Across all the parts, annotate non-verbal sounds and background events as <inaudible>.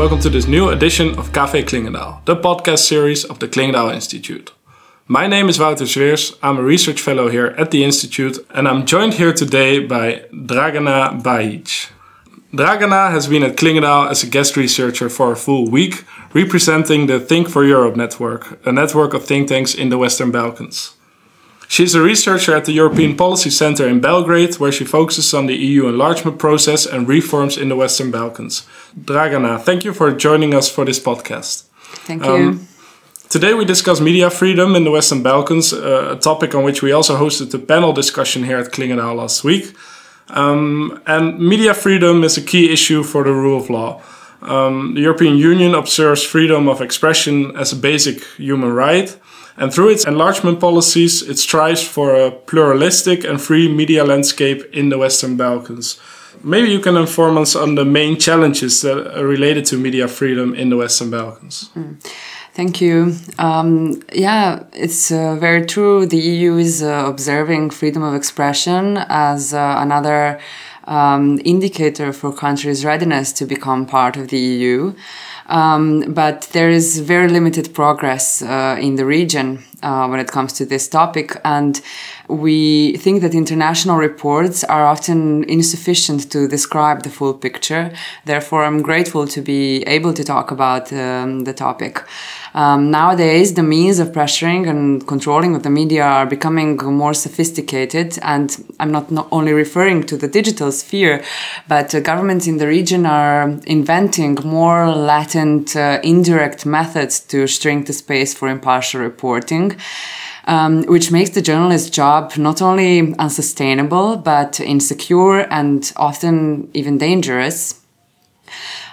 welcome to this new edition of Café Clingendael, the podcast series of the Clingendael Institute. My name is Wouter Zweers, I'm a research fellow here at the Institute, and I'm joined here today by Dragana Bajic. Dragana has been at Clingendael as a guest researcher for a full week, representing the Think for Europe network, a network of think tanks in the Western Balkans. She's a researcher at the European Policy Center in Belgrade, where she focuses on the EU enlargement process and reforms in the Western Balkans. Dragana, thank you for joining us for this podcast. Thank you. Um, today we discuss media freedom in the Western Balkans, uh, a topic on which we also hosted a panel discussion here at Clingendael last week. Um, and media freedom is a key issue for the rule of law. Um, the European Union observes freedom of expression as a basic human right, and through its enlargement policies, it strives for a pluralistic and free media landscape in the Western Balkans. Maybe you can inform us on the main challenges that are related to media freedom in the Western Balkans. Mm. Thank you. Um, yeah, it's uh, very true. The EU is uh, observing freedom of expression as uh, another um, indicator for countries' readiness to become part of the EU. Um, but there is very limited progress uh, in the region uh, when it comes to this topic. And we think that international reports are often insufficient to describe the full picture. Therefore, I'm grateful to be able to talk about um, the topic. Um, nowadays, the means of pressuring and controlling of the media are becoming more sophisticated. And I'm not, not only referring to the digital sphere, but uh, governments in the region are inventing more latent, uh, indirect methods to shrink the space for impartial reporting. Um, which makes the journalist's job not only unsustainable but insecure and often even dangerous.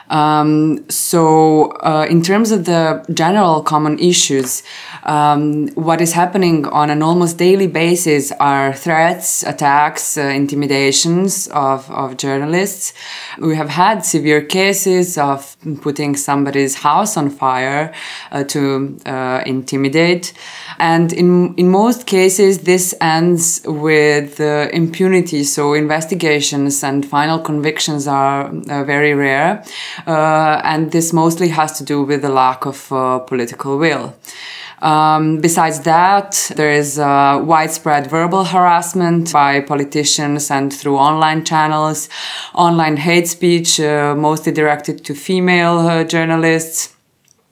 Um, so, uh, in terms of the general common issues, um, what is happening on an almost daily basis are threats, attacks, uh, intimidations of, of journalists. We have had severe cases of putting somebody's house on fire uh, to uh, intimidate. And in, in most cases, this ends with uh, impunity. So investigations and final convictions are uh, very rare. Uh, and this mostly has to do with the lack of political will. Um, besides that, there is uh, widespread verbal harassment by politicians and through online channels, online hate speech, uh, mostly directed to female uh, journalists.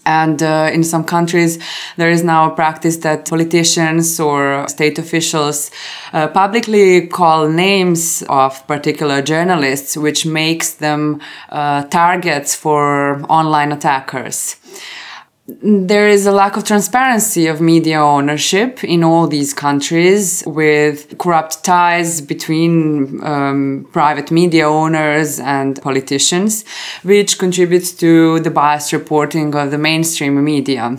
And uh, in some countries, there is now a practice that politicians or state officials uh, publicly call names of particular journalists, which makes them uh, targets for online attackers there is a lack of transparency of media ownership in all these countries with corrupt ties between um, private media owners and politicians, which contributes to the biased reporting of the mainstream media.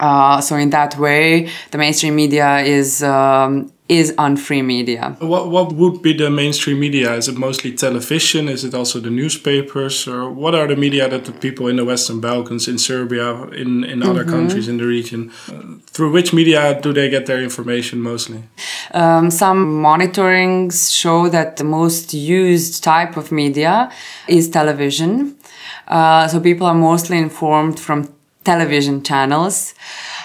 Uh, so in that way, the mainstream media is um, is on free media. What what would be the mainstream media? Is it mostly television? Is it also the newspapers? Or what are the media that the people in the Western Balkans, in Serbia, in in other mm -hmm. countries in the region, uh, through which media do they get their information mostly? Um, some monitorings show that the most used type of media is television. Uh, so people are mostly informed from television channels.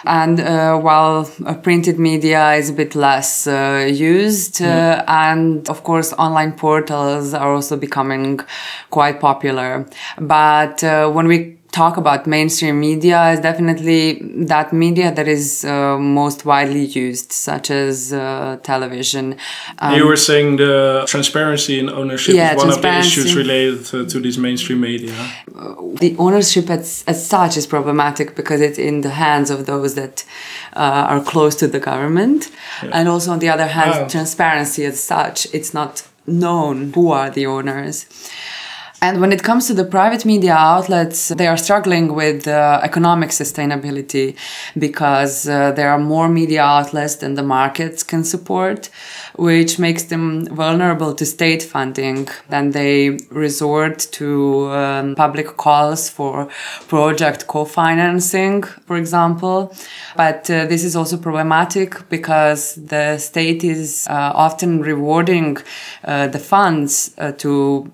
And uh, while uh, printed media is a bit less uh, used, mm. and of course, online portals are also becoming quite popular. But uh, when we talk about mainstream media is definitely that media that is uh, most widely used, such as uh, television. Um, you were saying the transparency in ownership yeah, is one of the issues related to, to these mainstream media. Uh, the ownership as, as such is problematic because it's in the hands of those that uh, are close to the government. Yeah. And also, on the other hand, wow. transparency as such, it's not known who are the owners. And when it comes to the private media outlets, they are struggling with uh, economic sustainability because uh, there are more media outlets than the markets can support, which makes them vulnerable to state funding. Then they resort to um, public calls for project co financing, for example. But uh, this is also problematic because the state is uh, often rewarding uh, the funds uh, to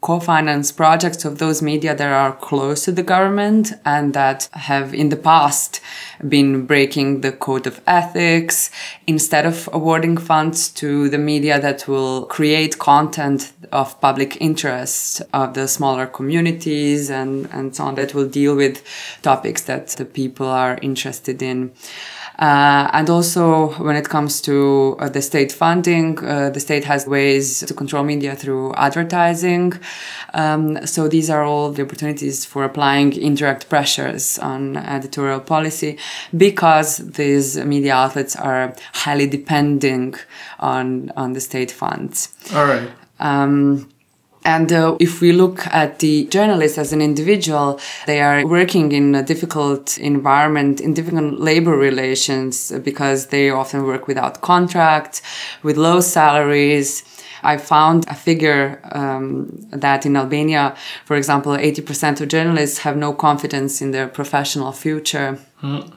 co-finance projects of those media that are close to the government and that have in the past been breaking the code of ethics instead of awarding funds to the media that will create content of public interest of the smaller communities and, and so on that will deal with topics that the people are interested in. Uh, and also, when it comes to uh, the state funding, uh, the state has ways to control media through advertising. Um, so these are all the opportunities for applying indirect pressures on editorial policy because these media outlets are highly depending on on the state funds. All right. Um, and uh, if we look at the journalist as an individual, they are working in a difficult environment, in difficult labor relations, because they often work without contracts, with low salaries. I found a figure um, that in Albania, for example, 80% of journalists have no confidence in their professional future. Mm.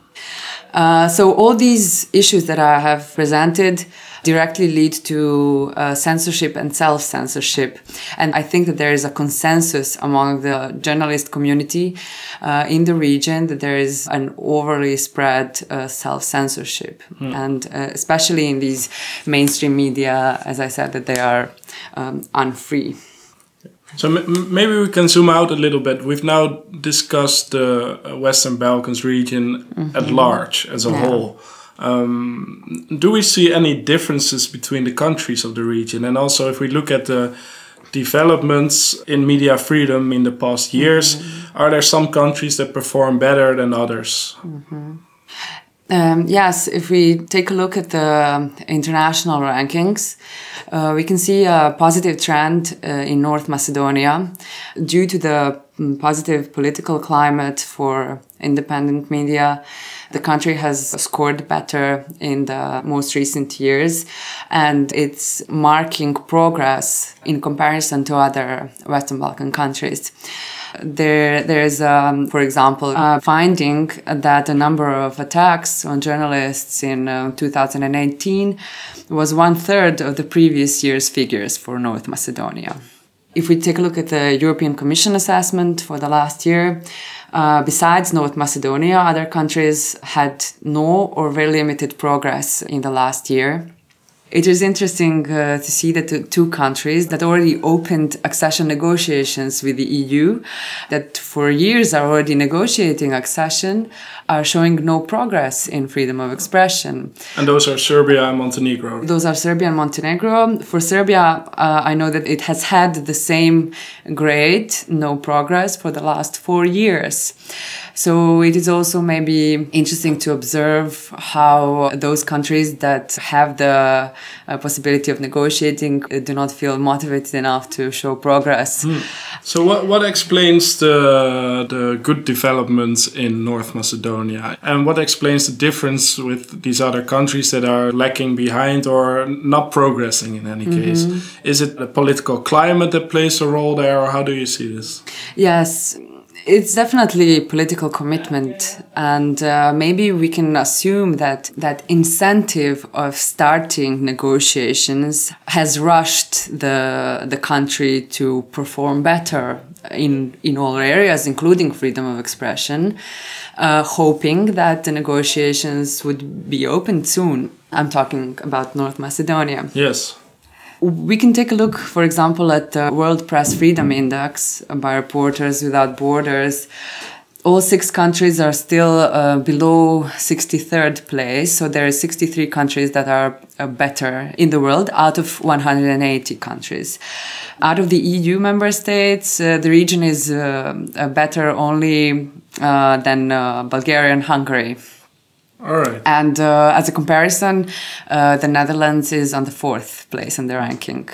Uh, so all these issues that I have presented directly lead to uh, censorship and self censorship. And I think that there is a consensus among the journalist community uh, in the region that there is an overly spread uh, self censorship. Mm. And uh, especially in these mainstream media, as I said, that they are um, unfree. So maybe we can zoom out a little bit. We've now discussed the Western Balkans region mm -hmm. at large as a yeah. whole. Um, do we see any differences between the countries of the region? And also, if we look at the developments in media freedom in the past years, mm-hmm. are there some countries that perform better than others? Mm-hmm. Um, yes, if we take a look at the international rankings, uh, we can see a positive trend uh, in North Macedonia due to the mm, positive political climate for independent media the country has scored better in the most recent years and it's marking progress in comparison to other Western Balkan countries. There, there's, um, for example, a finding that the number of attacks on journalists in uh, 2018 was one third of the previous year's figures for North Macedonia. If we take a look at the European Commission assessment for the last year, uh, besides North Macedonia, other countries had no or very limited progress in the last year. It is interesting uh, to see that the two countries that already opened accession negotiations with the EU, that for years are already negotiating accession, are showing no progress in freedom of expression. And those are Serbia and Montenegro. Those are Serbia and Montenegro. For Serbia, uh, I know that it has had the same grade, no progress, for the last four years. So it is also maybe interesting to observe how those countries that have the uh, possibility of negotiating uh, do not feel motivated enough to show progress. Hmm. So what what explains the the good developments in North Macedonia and what explains the difference with these other countries that are lacking behind or not progressing in any case? Mm -hmm. Is it the political climate that plays a role there or how do you see this? Yes, it's definitely political commitment, and uh, maybe we can assume that that incentive of starting negotiations has rushed the the country to perform better in in all areas, including freedom of expression, uh, hoping that the negotiations would be opened soon. I'm talking about North Macedonia. Yes. We can take a look, for example, at the World Press Freedom Index by Reporters Without Borders. All six countries are still uh, below 63rd place, so there are 63 countries that are uh, better in the world out of 180 countries. Out of the EU member states, uh, the region is uh, better only uh, than uh, Bulgaria and Hungary. All right. And uh, as a comparison, uh, the Netherlands is on the fourth place in the ranking.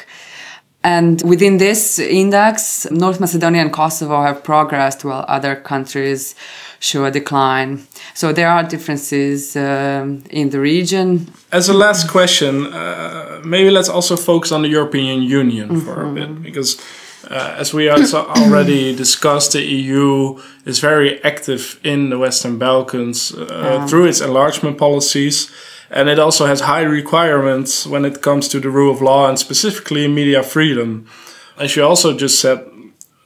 And within this index, North Macedonia and Kosovo have progressed while other countries show a decline. So there are differences um, in the region. As a last question, uh, maybe let's also focus on the European Union mm -hmm. for a bit because uh, as we <coughs> already discussed, the EU is very active in the Western Balkans uh, yeah. through its enlargement policies. And it also has high requirements when it comes to the rule of law and specifically media freedom. As you also just said,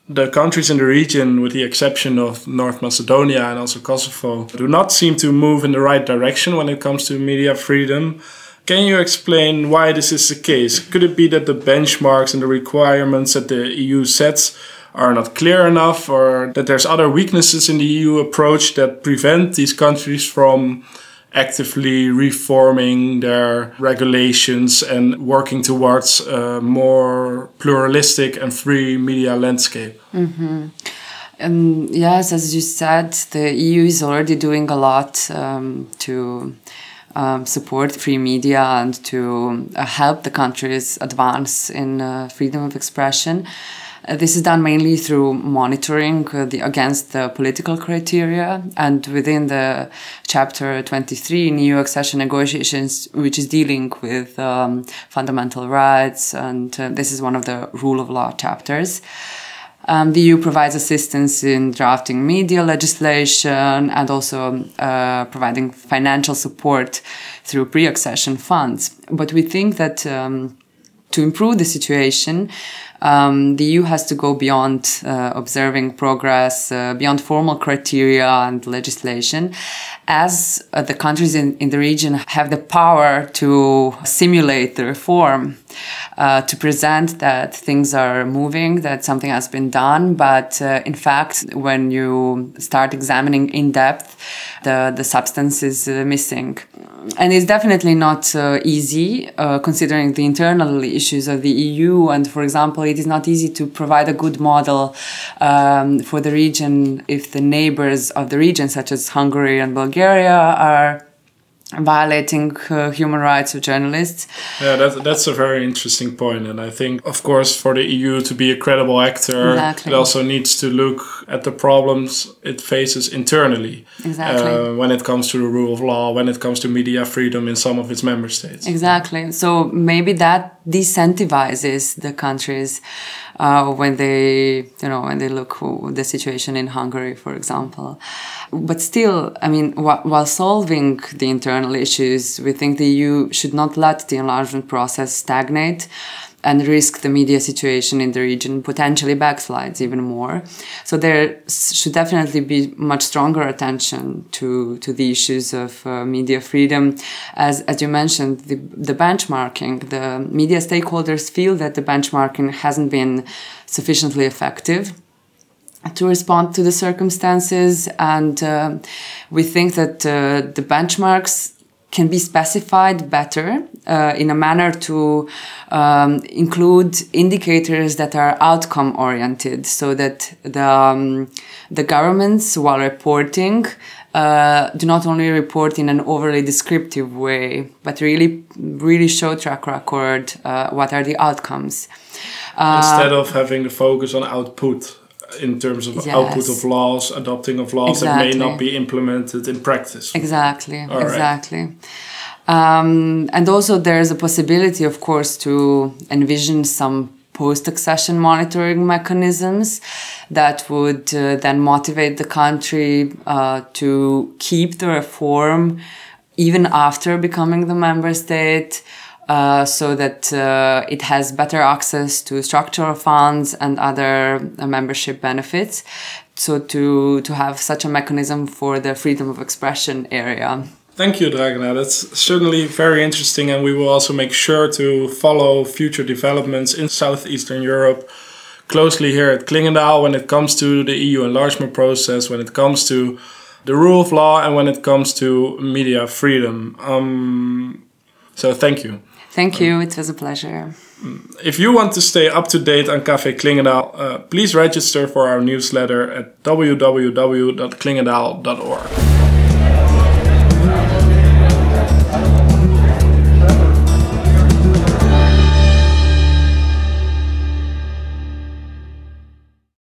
the countries in the region, with the exception of North Macedonia and also Kosovo, do not seem to move in the right direction when it comes to media freedom. Can you explain why this is the case? Could it be that the benchmarks and the requirements that the EU sets are not clear enough, or that there's other weaknesses in the EU approach that prevent these countries from actively reforming their regulations and working towards a more pluralistic and free media landscape? Mm-hmm. Um, yes, as you said, the EU is already doing a lot um, to um, support free media and to uh, help the countries advance in uh, freedom of expression. Uh, this is done mainly through monitoring uh, the, against the political criteria and within the chapter 23 in EU accession negotiations, which is dealing with um, fundamental rights, and uh, this is one of the rule of law chapters. Um, the EU provides assistance in drafting media legislation and also uh, providing financial support through pre accession funds. But we think that um, to improve the situation, um, the EU has to go beyond uh, observing progress, uh, beyond formal criteria and legislation, as uh, the countries in, in the region have the power to simulate the reform, uh, to present that things are moving, that something has been done. But uh, in fact, when you start examining in depth, the, the substance is uh, missing. And it's definitely not easy considering the internal issues of the EU. And for example, it is not easy to provide a good model um, for the region if the neighbors of the region, such as Hungary and Bulgaria, are violating uh, human rights of journalists. Yeah, that, that's a very interesting point. And I think, of course, for the EU to be a credible actor, exactly. it also needs to look at the problems it faces internally. Exactly. Uh, when it comes to the rule of law, when it comes to media freedom in some of its member states. Exactly. So maybe that disincentivizes the countries uh, when they, you know, when they look the situation in Hungary, for example. But still, I mean, wh- while solving the internal issues, we think the EU should not let the enlargement process stagnate and risk the media situation in the region potentially backslides even more. So there should definitely be much stronger attention to to the issues of uh, media freedom, as as you mentioned, the the benchmarking. The media stakeholders feel that the benchmarking hasn't been sufficiently effective to respond to the circumstances, and uh, we think that uh, the benchmarks can be specified better uh, in a manner to um, include indicators that are outcome oriented so that the, um, the governments while reporting uh, do not only report in an overly descriptive way but really really show track record uh, what are the outcomes. Instead of having the focus on output in terms of yes. output of laws, adopting of laws exactly. that may not be implemented in practice. Exactly, All exactly. Right. Um, and also, there's a possibility, of course, to envision some post accession monitoring mechanisms that would uh, then motivate the country uh, to keep the reform even after becoming the member state. Uh, so that uh, it has better access to structural funds and other uh, membership benefits. So to to have such a mechanism for the freedom of expression area. Thank you, Dragana. That's certainly very interesting, and we will also make sure to follow future developments in southeastern Europe closely here at Clingendael when it comes to the EU enlargement process, when it comes to the rule of law, and when it comes to media freedom. Um, so, thank you. Thank you. It was a pleasure. If you want to stay up to date on Café Clingendael, uh, please register for our newsletter at www.clingendael.org.